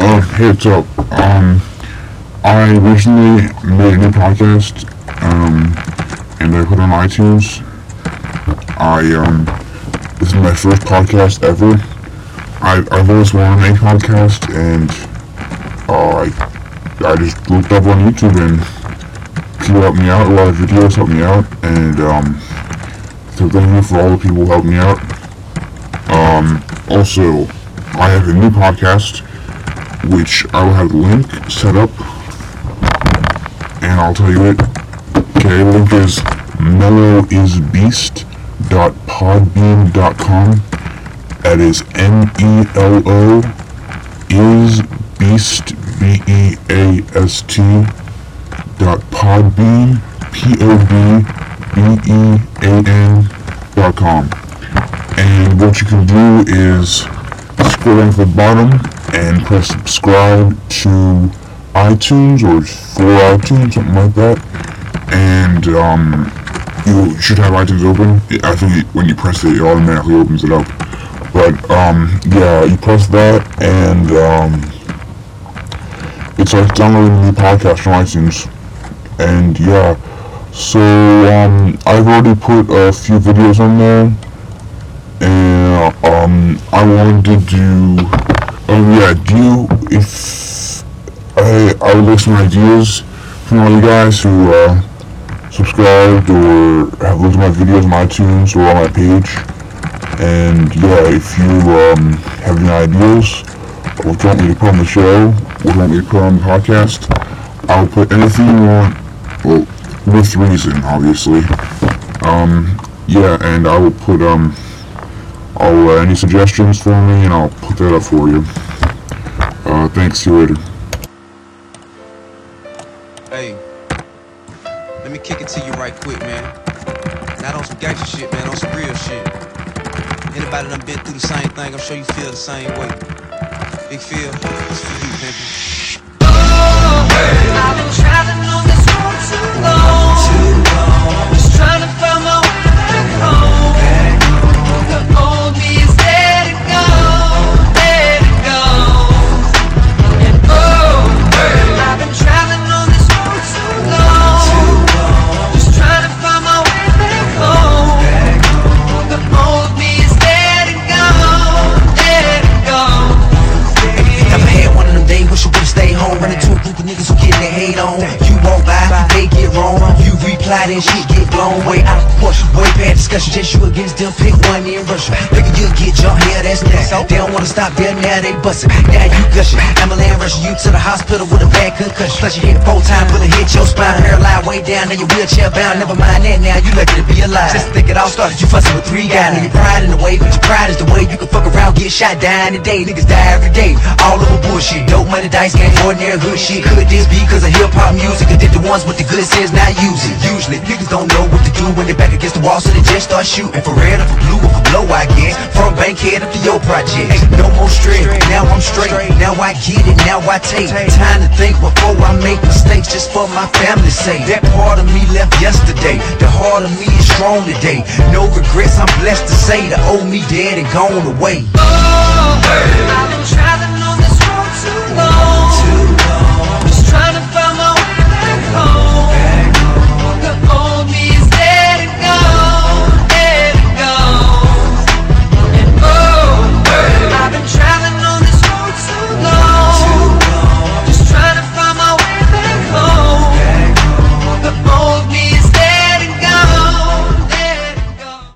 Uh, hey, what's up? Um, I recently made a new podcast, um, and I put it on iTunes. I, um, this is my first podcast ever. I, I've always wanted a podcast, and, uh, I, I just looked up on YouTube, and people helped me out, a lot of videos helped me out, and, um, so thank you for all the people who helped me out. Um, also, I have a new podcast, which I will have the link set up, and I'll tell you it. Okay, link is meloisbeast.podbean.com. That is M-E-L-O is beast B-E-A-S-T dot podbean P-O-D-B-E-A-N dot com. And what you can do is scroll down to the bottom and press subscribe to iTunes or for iTunes, something like that. And um, you should have iTunes open. I think when you press it, it automatically opens it up. But um, yeah, you press that and um, it's like downloading new podcast from iTunes. And yeah, so um, I've already put a few videos on there and um, I wanted to do. Um, yeah, do you if I I would like some ideas from all you guys who uh, subscribed or have looked at my videos on iTunes or on my page. And yeah, if you um, have any ideas, or what you want me to put on the show, you want me to put on the podcast, I'll put anything you want. Well, with reason, obviously. Um, yeah, and I will put um. I'll, uh, any suggestions for me, and I'll put that up for you. Uh, thanks, see you later. Hey, let me kick it to you right quick, man. Not on some gangster shit, man, on some real shit. Anybody done been through the same thing, I'm sure you feel the same way. Big this for you, pimpin'. You reply, then shit get blown way out of proportion. Way past discussion, just you against them. Pick one in rush. Figure you'll get jumped, yeah, that's next. They don't wanna stop there, now they bustin'. Now you gushing. Ambulance rushing you to the hospital with a bad concussion. Plus you hit four times, but it hit your spine. Hairline way down, now you wheelchair bound. Never mind that, now you lucky to be alive. Just think it all started, you fussing with three guys. Now your pride in the way, but your pride is the way you can fuck around, get shot, die in the day. Niggas die every day, bullshit. Dope money, dice game, ordinary hood shit. Could this be cause of hip hop music? Did the ones with the good sense not use it? Usually, niggas don't know what to do when they back against the wall, so they just start shooting. For red or for blue or for blow, I guess. From Bankhead up to your project. Ain't no more straight, now I'm straight. Now I get it, now I take time to think before I make mistakes just for my family's sake. That part of me left yesterday. The heart of me is strong today. No regrets, I'm blessed to say the old me dead and gone away. Oh, traveling